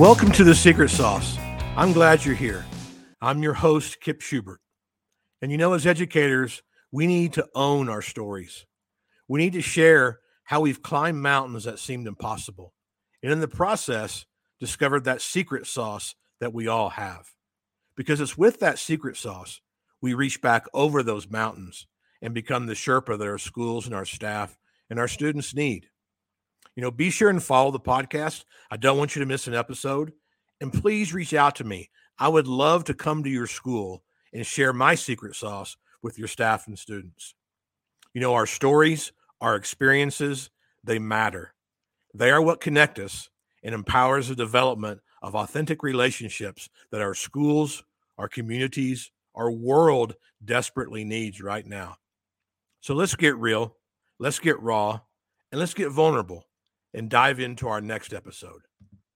Welcome to the Secret Sauce. I'm glad you're here. I'm your host, Kip Schubert. And you know, as educators, we need to own our stories. We need to share how we've climbed mountains that seemed impossible. And in the process, discovered that secret sauce that we all have. Because it's with that secret sauce we reach back over those mountains and become the Sherpa that our schools and our staff and our students need. You know, be sure and follow the podcast. I don't want you to miss an episode. And please reach out to me. I would love to come to your school and share my secret sauce with your staff and students. You know, our stories, our experiences, they matter. They are what connect us and empowers the development of authentic relationships that our schools, our communities, our world desperately needs right now. So let's get real, let's get raw, and let's get vulnerable and dive into our next episode.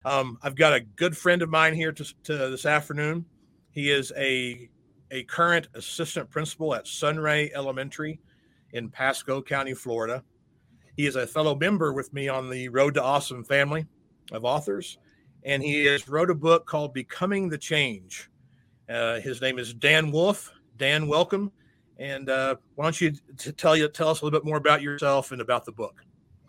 Um, I've got a good friend of mine here to, to this afternoon. He is a a current assistant principal at Sunray Elementary in Pasco County, Florida. He is a fellow member with me on the Road to Awesome family of authors, and he has wrote a book called Becoming the Change. Uh, his name is Dan Wolfe. Dan, welcome. And uh, why don't you t- tell you tell us a little bit more about yourself and about the book?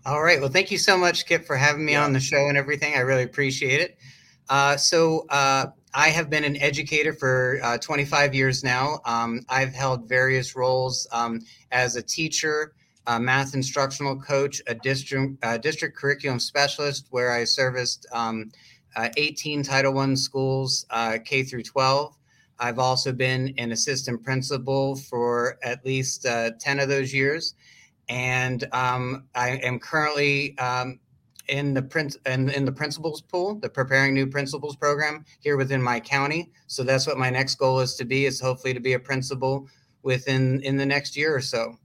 All right. Well, thank you so much, Kip, for having me yeah. on the show and everything. I really appreciate it. Uh, so, uh, I have been an educator for uh, 25 years now. Um, I've held various roles um, as a teacher, a math instructional coach, a district district curriculum specialist, where I serviced um, uh, 18 Title I schools, uh, K through 12. I've also been an assistant principal for at least uh, 10 of those years and um, I am currently um, in the in, in the principals pool, the preparing new principals program here within my county. So that's what my next goal is to be is hopefully to be a principal within in the next year or so.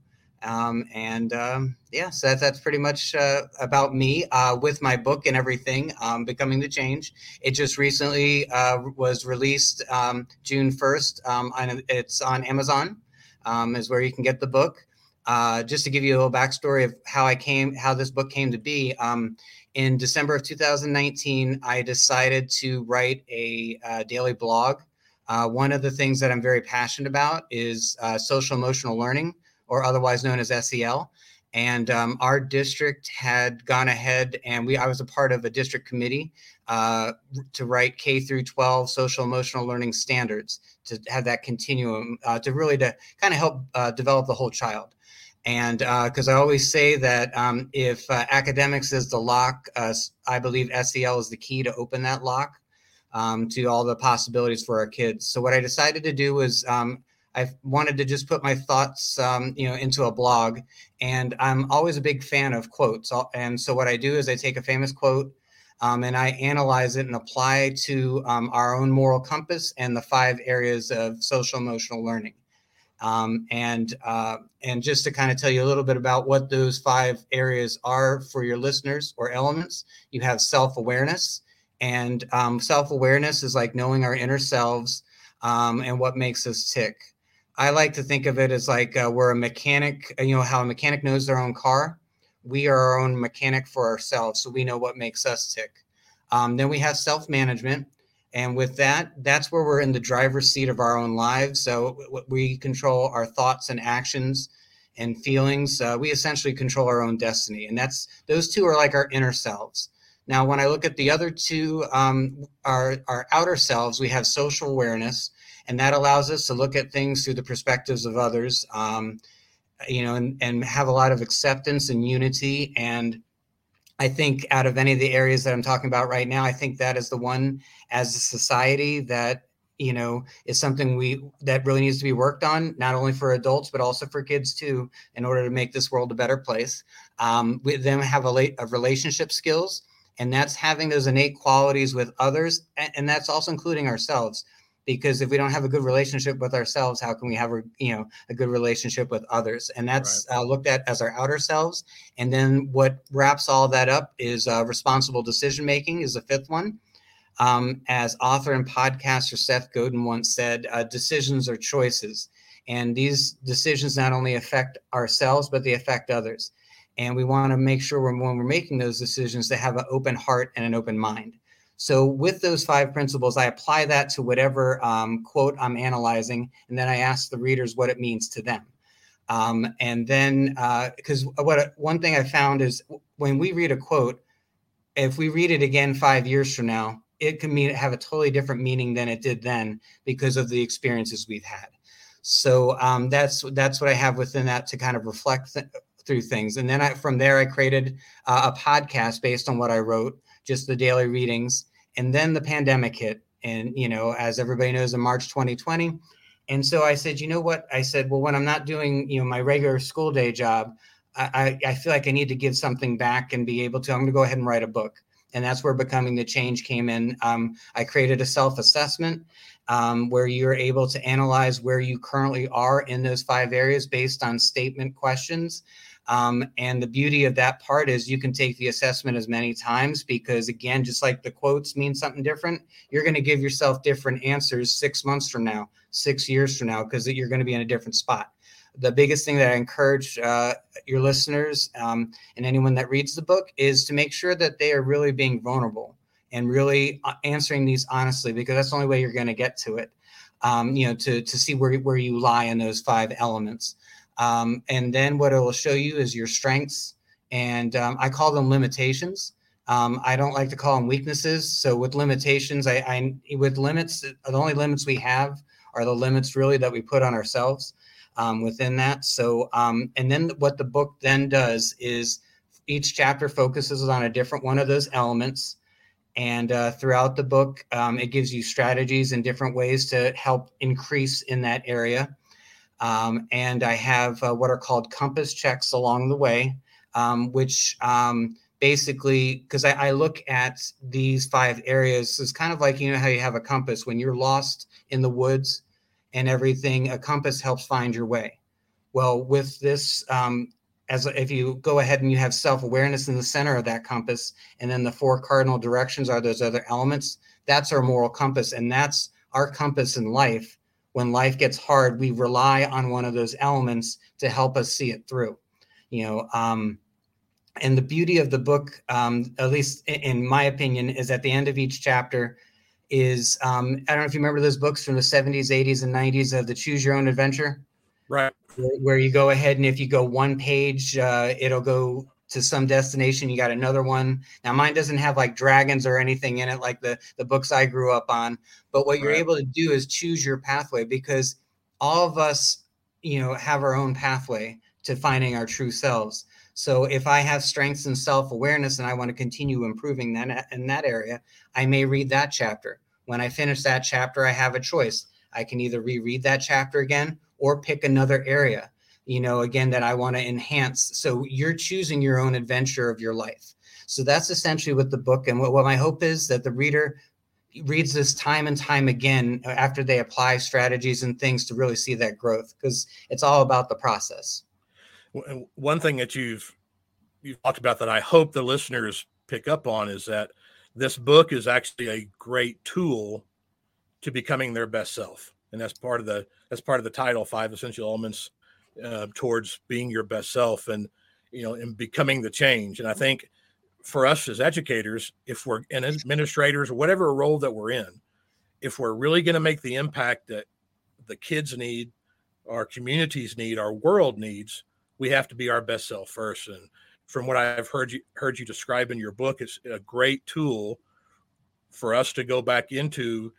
Um, and um, yeah, so that's, that's pretty much uh, about me uh, with my book and everything, um, Becoming the Change. It just recently uh, was released um, June 1st. Um, and it's on Amazon, um, is where you can get the book. Uh, just to give you a little backstory of how I came, how this book came to be. Um, in December of 2019, I decided to write a uh, daily blog. Uh, one of the things that I'm very passionate about is uh, social emotional learning, or otherwise known as SEL. And um, our district had gone ahead, and we I was a part of a district committee uh, to write K through 12 social emotional learning standards to have that continuum uh, to really to kind of help develop the whole child. And because uh, I always say that um, if uh, academics is the lock, uh, I believe SEL is the key to open that lock um, to all the possibilities for our kids. So what I decided to do was um, I wanted to just put my thoughts, um, you know, into a blog. And I'm always a big fan of quotes. And so what I do is I take a famous quote. Um, and I analyze it and apply to um, our own moral compass and the five areas of social emotional learning. Um, and uh, and just to kind of tell you a little bit about what those five areas are for your listeners or elements, you have self awareness, and um, self awareness is like knowing our inner selves um, and what makes us tick. I like to think of it as like uh, we're a mechanic. You know how a mechanic knows their own car. We are our own mechanic for ourselves, so we know what makes us tick. Um, then we have self management and with that, that's where we're in the driver's seat of our own lives. So we control our thoughts and actions and feelings. Uh, we essentially control our own destiny. And that's those two are like our inner selves. Now, when I look at the other two, um, our, our outer selves, we have social awareness, and that allows us to look at things through the perspectives of others, um, you know, and, and have a lot of acceptance and unity and I think out of any of the areas that I'm talking about right now, I think that is the one as a society that you know is something we that really needs to be worked on, not only for adults but also for kids too, in order to make this world a better place. Um, with them have a, late, a relationship skills, and that's having those innate qualities with others, and, and that's also including ourselves because if we don't have a good relationship with ourselves how can we have a you know a good relationship with others? And that's right. uh, looked at as our outer selves. And then what wraps all that up is uh, responsible decision making is the fifth one. Um, as author and podcaster seth godin once said uh, decisions are choices. And these decisions not only affect ourselves but they affect others. And we want to make sure when we're making those decisions to have an open heart and an open mind So, with those five principles, I apply that to whatever um, quote I'm analyzing, and then I ask the readers what it means to them. Um, and then, because uh, what one thing I found is when we read a quote, if we read it again five years from now, it can mean have a totally different meaning than it did then because of the experiences we've had. So um, that's that's what I have within that to kind of reflect th- through things. And then I, from there, I created uh, a podcast based on what I wrote, just the daily readings and then the pandemic hit and you know as everybody knows in march 2020 and so i said you know what? I said well when i'm not doing you know my regular school day job i i feel like i need to give something back and be able to i'm going to go ahead and write a book. And that's where becoming the change came in. Um, i created a self-assessment um, where you're able to analyze where you currently are in those five areas based on statement questions um, and the beauty of that part is you can take the assessment as many times because, again, just like the quotes mean something different, you're going to give yourself different answers six months from now, six years from now, because you're going to be in a different spot. The biggest thing that I encourage uh, your listeners um, and anyone that reads the book is to make sure that they are really being vulnerable and really uh, answering these honestly, because that's the only way you're going to get to it. Um, you know, to to see where where you lie in those five elements. Um, and then what it will show you is your strengths. And um, I call them limitations. Um, I don't like to call them weaknesses. So with limitations, I, I with limits, the only limits we have are the limits really that we put on ourselves um, within that. So um, and then what the book then does is each chapter focuses on a different one of those elements. And uh, throughout the book, um, it gives you strategies and different ways to help increase in that area. Um, and I have uh, what are called compass checks along the way, um, which um, basically, because I, I, look at these five areas, it's kind of like you know how you have a compass when you're lost in the woods and everything, a compass helps find your way. Well, with this, um, as if you go ahead and you have self awareness in the center of that compass, and then the four cardinal directions are those other elements, that's our moral compass. And that's our compass in life when life gets hard, we rely on one of those elements to help us see it through. You know, um, and the beauty of the book, um, at least in my opinion, is at the end of each chapter is um, I don't know if you remember those books from the 70s, 80s, and 90s of the Choose Your Own Adventure. Right. Where you go ahead and if you go one page, uh, it'll go to some destination you got another one. Now mine doesn't have like dragons or anything in it like the the books i grew up on but what you're able to do is choose your pathway because all of us you know have our own pathway to finding our true selves. So if i have strengths and self-awareness and i want to continue improving that in that area i may read that chapter. When i finish that chapter i have a choice. I can either reread that chapter again or pick another area you know, again, that I want to enhance. So you're choosing your own adventure of your life. So that's essentially what the book and what, what my hope is that the reader reads this time and time again uh, after they apply strategies and things to really see that growth because it's all about the process. One thing that you've you've talked about that I hope the listeners pick up on is that this book is actually a great tool to becoming their best self, and that's part of the that's part of the title, Five Essential Elements uh, towards being your best self and you know and becoming the change. And i think for us as educators if we're in administrators whatever role that we're in if we're really going to make the impact that the kids need our communities need our world needs we have to be our best self first. And from what i've heard you heard you describe in your book it's a great tool for us to go back into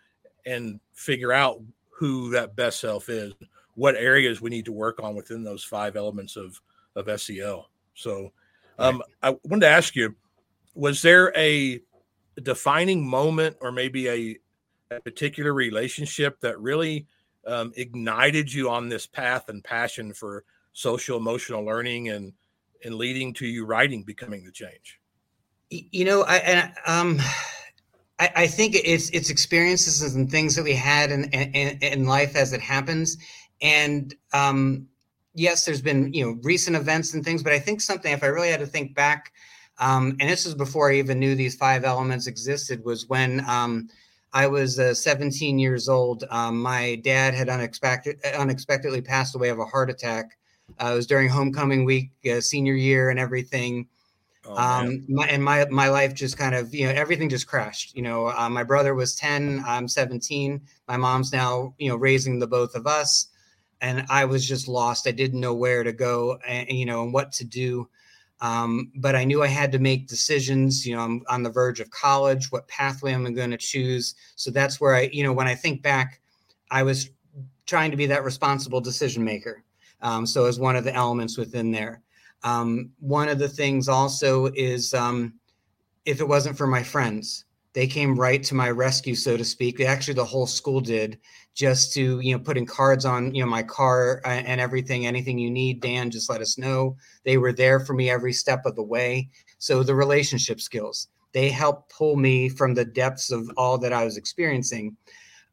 and figure out who that best self is what areas we need to work on within those five elements of of SEL. So, um. I wanted to ask you: Was there a defining moment, or maybe a, a particular relationship that really um, ignited you on this path and passion for social emotional learning and and leading to you writing becoming the change? You know, I and um. I, I think it's it's experiences and things that we had in, in in life as it happens, and um, yes, there's been you know recent events and things, but I think something if I really had to think back, um, and this was before I even knew these five elements existed, was when um, I was uh, 17 years old. Um, my dad had unexpected unexpectedly passed away of a heart attack. Uh, it was during homecoming week, uh, senior year, and everything. Oh, um, my, and my my life just kind of you know everything just crashed. You know, uh, my brother was ten, I'm 17. My mom's now you know raising the both of us, and I was just lost. I didn't know where to go, and you know, and what to do. Um, but I knew I had to make decisions. You know, I'm on the verge of college. What pathway am I going to choose? So that's where I, you know, when I think back, I was trying to be that responsible decision maker. Um, so as one of the elements within there. Um, one of the things also is um, if it wasn't for my friends, they came right to my rescue, so to speak. Actually, the whole school did just to, you know, putting cards on, you know, my car uh, and everything. Anything you need, Dan, just let us know. They were there for me every step of the way. So the relationship skills, they helped pull me from the depths of all that I was experiencing.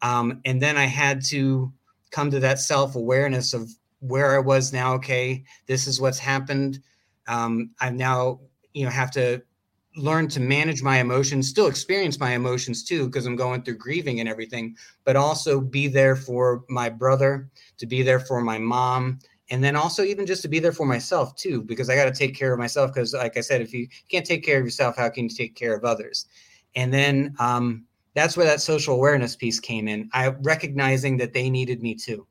Um, and then I had to come to that self awareness of where I was now. Okay, this is what's happened. Um, I now, you know, have to learn to manage my emotions, still experience my emotions too, because I'm going through grieving and everything, but also be there for my brother, to be there for my mom, and then also even just to be there for myself too, because I got to take care of myself. Because, like I said, if you can't take care of yourself, how can you take care of others? And then um, that's where that social awareness piece came in. I recognizing that they needed me too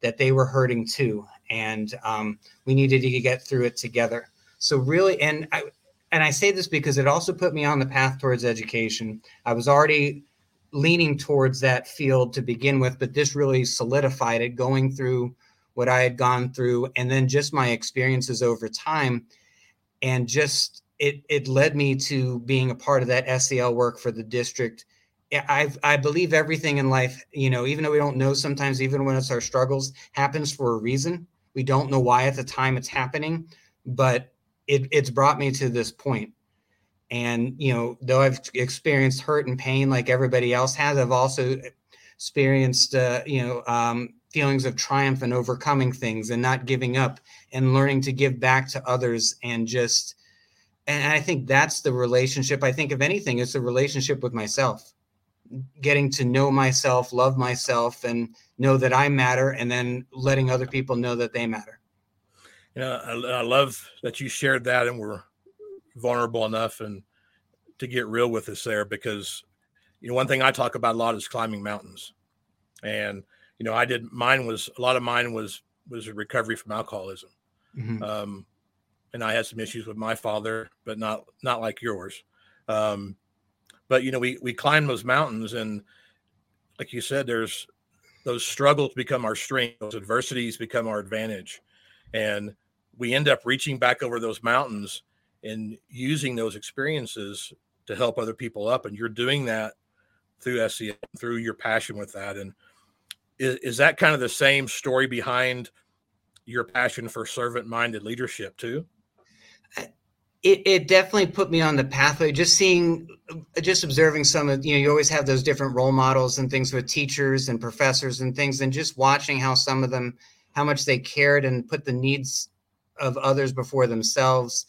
that they were hurting too, and um, we needed to get through it together. So really, and I and I say this because it also put me on the path towards education. I was already leaning towards that field to begin with, but this really solidified it. Going through what I had gone through, and then just my experiences over time, and just it it led me to being a part of that SEL work for the district I I believe everything in life, you know, even though we don't know sometimes, even when it's our struggles, happens for a reason. We don't know why at the time it's happening, but it, it's brought me to this point. And you know, though I've experienced hurt and pain like everybody else has, I've also experienced uh, you know um, feelings of triumph and overcoming things and not giving up and learning to give back to others and just and I think that's the relationship. I think if anything, it's a relationship with myself getting to know myself, love myself, and know that I matter, and then letting other people know that they matter. You know, I, I love that you shared that and were vulnerable enough and to get real with us there because you know one thing I talk about a lot is climbing mountains, and you know I did mine was a lot of mine was was a recovery from alcoholism, mm-hmm. um, and I had some issues with my father, but not not like yours. Um, but you know we we climb those mountains and like you said there's those struggles become our strength those adversities become our advantage and we end up reaching back over those mountains and using those experiences to help other people up. And you're doing that through SEL through your passion with that. And is, is that kind of the same story behind your passion for servant minded leadership too? It, it definitely put me on the pathway. Just seeing just observing some of you know you always have those different role models and things with teachers and professors and things and just watching how some of them how much they cared and put the needs of others before themselves.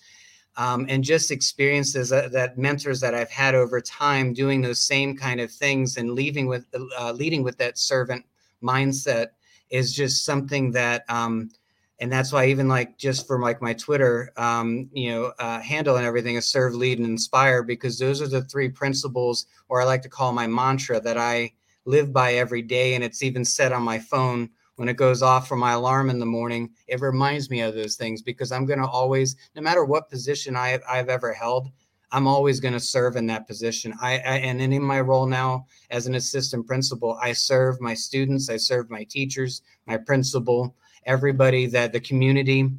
Um, and just experiences that, that, mentors that i've had over time doing those same kind of things and leaving with uh, leading with that servant mindset is just something that um, and that's why even like just for like my twitter um, you know uh, handle and everything is serve lead and inspire because those are the three principles or i like to call my mantra that i live by every day and it's even set on my phone when it goes off for my alarm in the morning it reminds me of those things because i'm going to always no matter what position I i've ever held i'm always going to serve in that position I, I and in my role now as an assistant principal i serve my students i serve my teachers my principal everybody that the community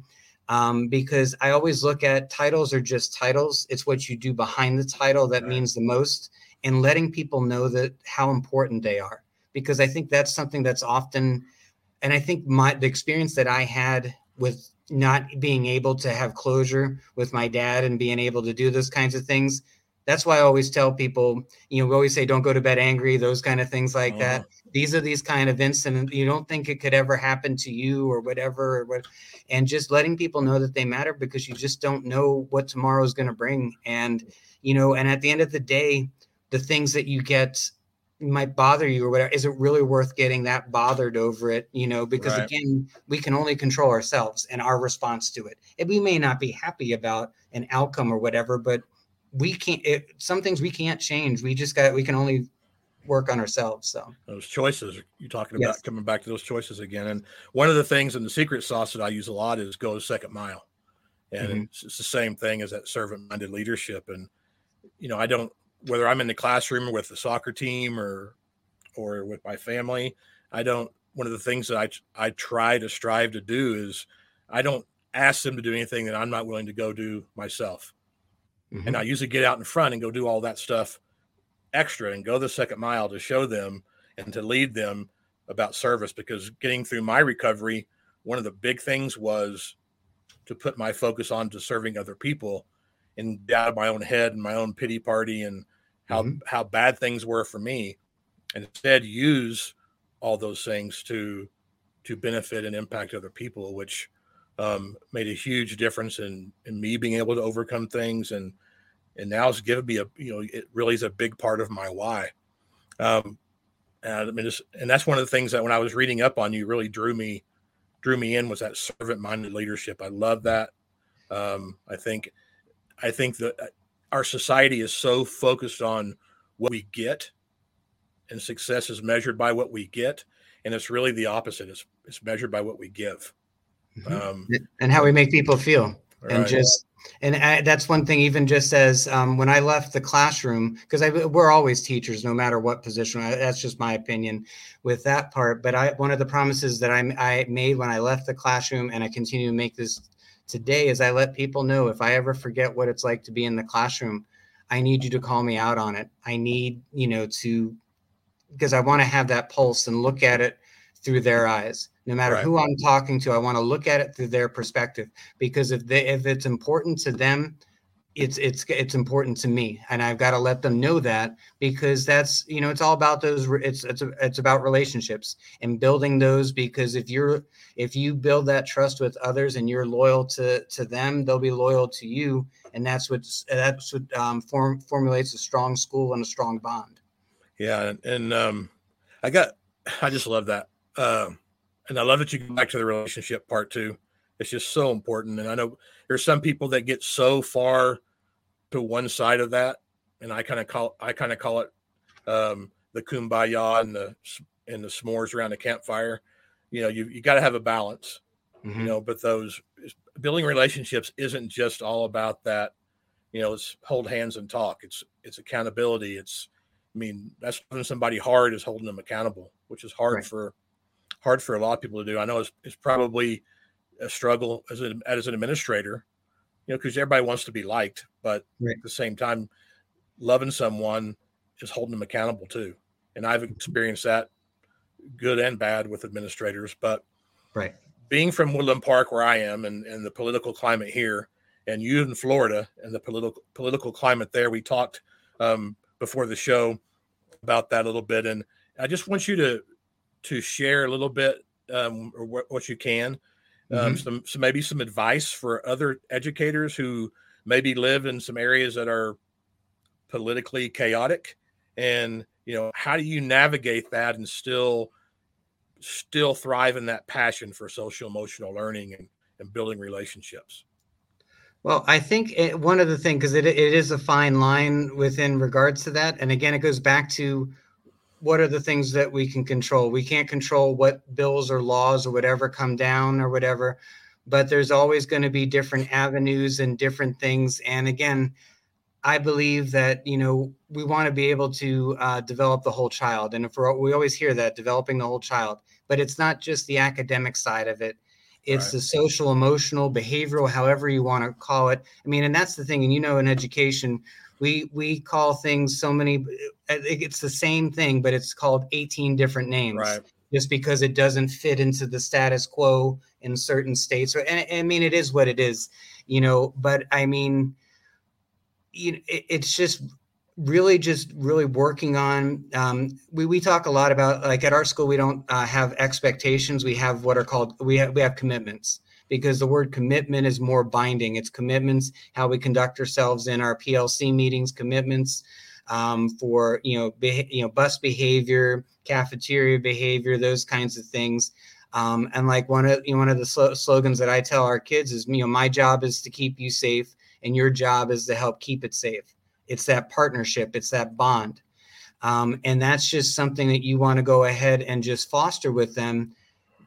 um, because I always look at titles are just titles. It's what you do behind the title that right. means the most, and letting people know that how important they are. Because I think that's something that's often, and I think my the experience that I had with not being able to have closure with my dad and being able to do those kinds of things that's why I always tell people, you know, we always say don't go to bed angry, those kind of things like that. Uh-huh. These are these kind of incidents you don't think it could ever happen to you or whatever, or what, and just letting people know that they matter because you just don't know what tomorrow is going to bring. And you know, and at the end of the day, the things that you get might bother you or whatever is it really worth getting that bothered over it you know because right. again we can only control ourselves and our response to it and we may not be happy about an outcome or whatever but we can't it, some things we can't change we just got we can only work on ourselves so those choices you're talking about yes. coming back to those choices again and one of the things in the secret sauce that i use a lot is go a second mile and mm-hmm. it's, it's the same thing as that servant minded leadership and you know i don't whether I'm in the classroom with the soccer team or or with my family, I don't. One of the things that I I try to strive to do is I don't ask them to do anything that I'm not willing to go do myself. Mm-hmm. And I usually get out in front and go do all that stuff extra and go the second mile to show them and to lead them about service because getting through my recovery, one of the big things was to put my focus on to serving other people and out of my own head and my own pity party and how mm-hmm. how bad things were for me, and instead use all those things to to benefit and impact other people, which um, made a huge difference in in me being able to overcome things and and now it's given me a you know it really is a big part of my why. Um, and I mean, just, and that's one of the things that when I was reading up on you really drew me drew me in was that servant minded leadership. I love that. Um, I think I think that uh, our society is so focused on what we get, and success is measured by what we get, and it's really the opposite. It's it's measured by what we give, mm-hmm. um, and how we make people feel, right. and just and I, that's one thing. Even just as um, when I left the classroom, because we're always teachers, no matter what position. I, that's just my opinion with that part. But I one of the promises that I, I made when I left the classroom, and I continue to make this today is I let people know if I ever forget what it's like to be in the classroom, I need you to call me out on it. I need, you know, to because I want to have that pulse and look at it through their eyes. No matter right. who I'm talking to, I want to look at it through their perspective because if they if it's important to them, it's it's it's important to me and i've got to let them know that because that's you know it's all about those it's it's it's about relationships and building those because if you're if you build that trust with others and you're loyal to to them they'll be loyal to you and that's what that's what um, form formulates a strong school and a strong bond. Yeah and um i got i just love that uh, and i love that you go back to the relationship part too. It's just so important and i know there's some people that get so far to one side of that, and I kind of call I kind of call it um, the kumbaya and the and the s'mores around the campfire. You know, you you got to have a balance. Mm-hmm. You know, but those building relationships isn't just all about that. You know, it's hold hands and talk. It's it's accountability. It's I mean, that's holding somebody hard is holding them accountable, which is hard right. for hard for a lot of people to do. I know it's, it's probably a struggle as an as an administrator, you know, because everybody wants to be liked, but right. at the same time, loving someone is holding them accountable too. And I've experienced that good and bad with administrators. But right, being from Woodland Park, where I am, and, and the political climate here, and you in Florida and the political political climate there, we talked um, before the show about that a little bit, and I just want you to to share a little bit um, or what, what you can um, mm-hmm. some, some maybe some advice for other educators who maybe live in some areas that are politically chaotic and you know how do you navigate that and still still thrive in that passion for social emotional learning and, and building relationships well i think it, one of the things because it, it is a fine line within regards to that and again it goes back to what are the things that we can control? We can't control what bills or laws or whatever come down or whatever, but there's always going to be different avenues and different things. And again, I believe that you know we want to be able to uh, develop the whole child, and if we always hear that developing the whole child, but it's not just the academic side of it; it's right. the social, emotional, behavioral, however you want to call it. I mean, and that's the thing. And you know, in education, we we call things so many it's the same thing but it's called 18 different names right. just because it doesn't fit into the status quo in certain states and, and i mean it is what it is you know but i mean you know, it, it's just really just really working on um, we, we talk a lot about like at our school we don't uh, have expectations we have what are called we have we have commitments because the word commitment is more binding. It's commitments, how we conduct ourselves in our PLC meetings, commitments, um, for you know be, you know bus behavior, cafeteria behavior, those kinds of things. Um, and like one of you know, one of the sl- slogans that I tell our kids is, you know, my job is to keep you safe, and your job is to help keep it safe. It's that partnership, it's that bond, um, and that's just something that you want to go ahead and just foster with them.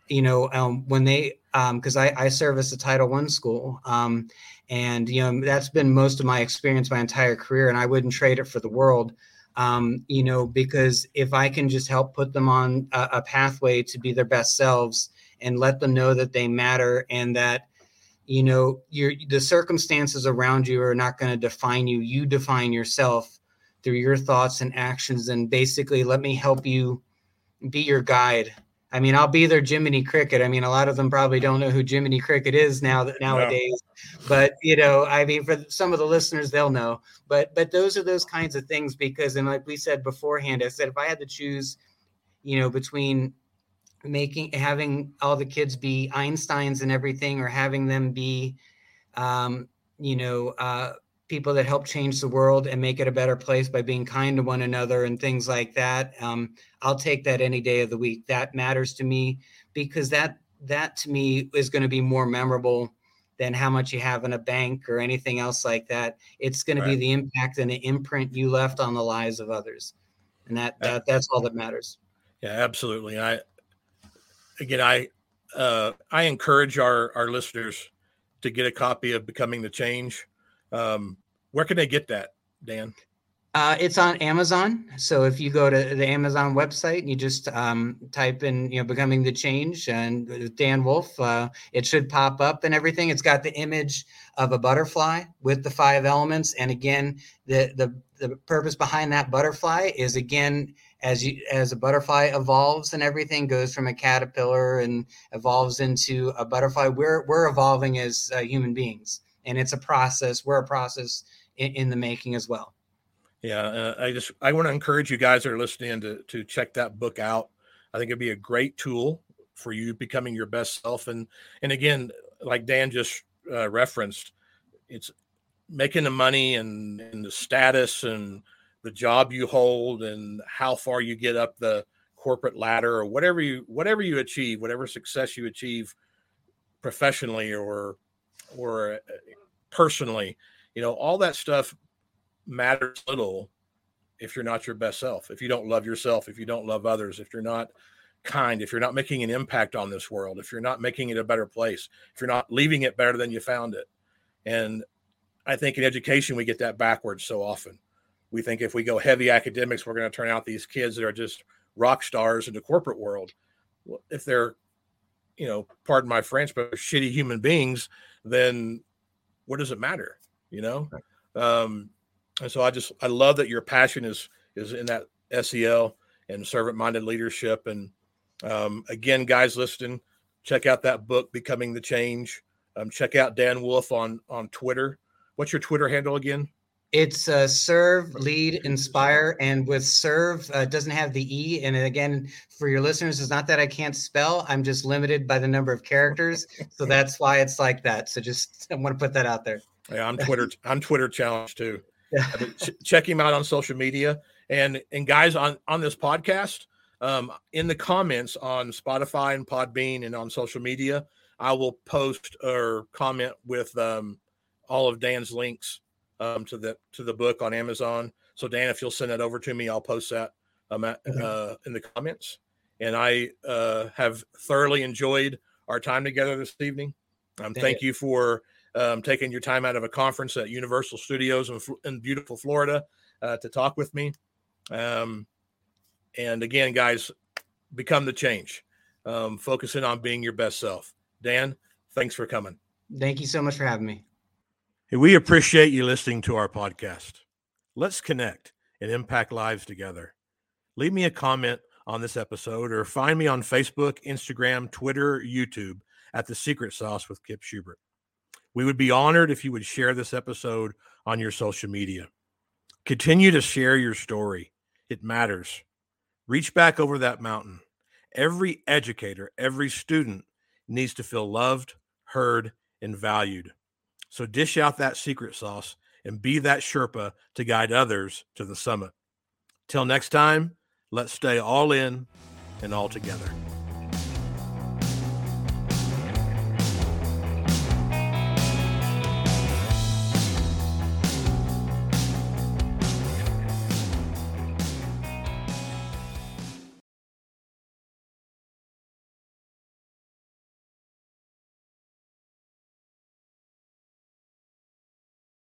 You know, um, when they because um, I, I service a Title One school, um, and you know that's been most of my experience my entire career, and I wouldn't trade it for the world um, you know, because if I can just help put them on a, a, pathway to be their best selves and let them know that they matter and that, you know, your the circumstances around you are not going to define you. You define yourself through your thoughts and actions. And basically, let me help you be your guide I mean, I'll be their Jiminy Cricket. I mean, a lot of them probably don't know who Jiminy Cricket is now that nowadays. But you know, I mean, for some of the listeners, they'll know. But but those are those kinds of things because, and like we said beforehand, I said if I had to choose, you know, between making having all the kids be Einsteins and everything, or having them be, um, you know, uh, people that help change the world and make it a better place by being kind to one another and things like that. Um, I'll take that any day of the week. That matters to me because that that to me is going to be more memorable than how much you have in a bank or anything else like that. It's going right. to be the impact and the imprint you left on the lives of others, and that that that's all that matters. Yeah, absolutely. I again, I uh, I encourage our our listeners to get a copy of Becoming the Change. Um, where can they get that, Dan? Uh, it's on Amazon. So if you go to the Amazon website and you just um, type in, you know, becoming the change and Dan Wolfe, uh, it should pop up and everything. It's got the image of a butterfly with the five elements. And again, the the the purpose behind that butterfly is again as you as a butterfly evolves and everything goes from a caterpillar and evolves into a butterfly. We're we're evolving as uh, human beings, and it's a process. We're a process in, in the making as well. Yeah, uh, I just I want to encourage you guys that are listening to to check that book out. I think it'd be a great tool for you becoming your best self. And and again, like Dan just uh, referenced, it's making the money and, and the status and the job you hold and how far you get up the corporate ladder or whatever you whatever you achieve, whatever success you achieve professionally or or uh, personally you know all that stuff matters little if you're not your best self if you don't love yourself if you don't love others if you're not kind if you're not making an impact on this world if you're not making it a better place if you're not leaving it better than you found it. And i think in education we get that backwards so often. We think if we go heavy academics we're going to turn out these kids that are just rock stars in the corporate world. Well, if they're you know pardon my french but shitty human beings then what does it matter you know um, and so i just i love that your passion is is in that sel and servant minded leadership and um, again guys listening check out that book becoming the change um, check out dan Wolfe on on twitter what's your twitter handle again it's uh, serve, lead, inspire, and with serve uh, doesn't have the e. And again, for your listeners, it's not that I can't spell. I'm just limited by the number of characters, so that's why it's like that. So just I want to put that out there. Yeah, I'm Twitter. I'm Twitter challenged too. Yeah. check him out on social media, and and guys on on this podcast, um, in the comments on Spotify and Podbean and on social media, I will post or comment with um, all of Dan's links um, to the to the book on Amazon. So Dan, if you'll send that over to me, I'll post that um, at, uh, in the comments. And I uh, have thoroughly enjoyed our time together this evening. Um, thank you for um, taking your time out of a conference at Universal Studios in, in beautiful Florida uh, to talk with me. Um, and again, guys, become the change. Um, focusing on being your best self. Dan, thanks for coming. Thank you so much for having me. Hey, we appreciate you listening to our podcast. Let's connect and impact lives together. Leave me a comment on this episode or find me on Facebook, Instagram, Twitter, YouTube at The Secret Sauce with Kip Schubert. We would be honored if you would share this episode on your social media. Continue to share your story, it matters. Reach back over that mountain. Every educator, every student needs to feel loved, heard, and valued. So dish out that secret sauce and be that Sherpa to guide others to the summit. Till next time, let's stay all in and all together.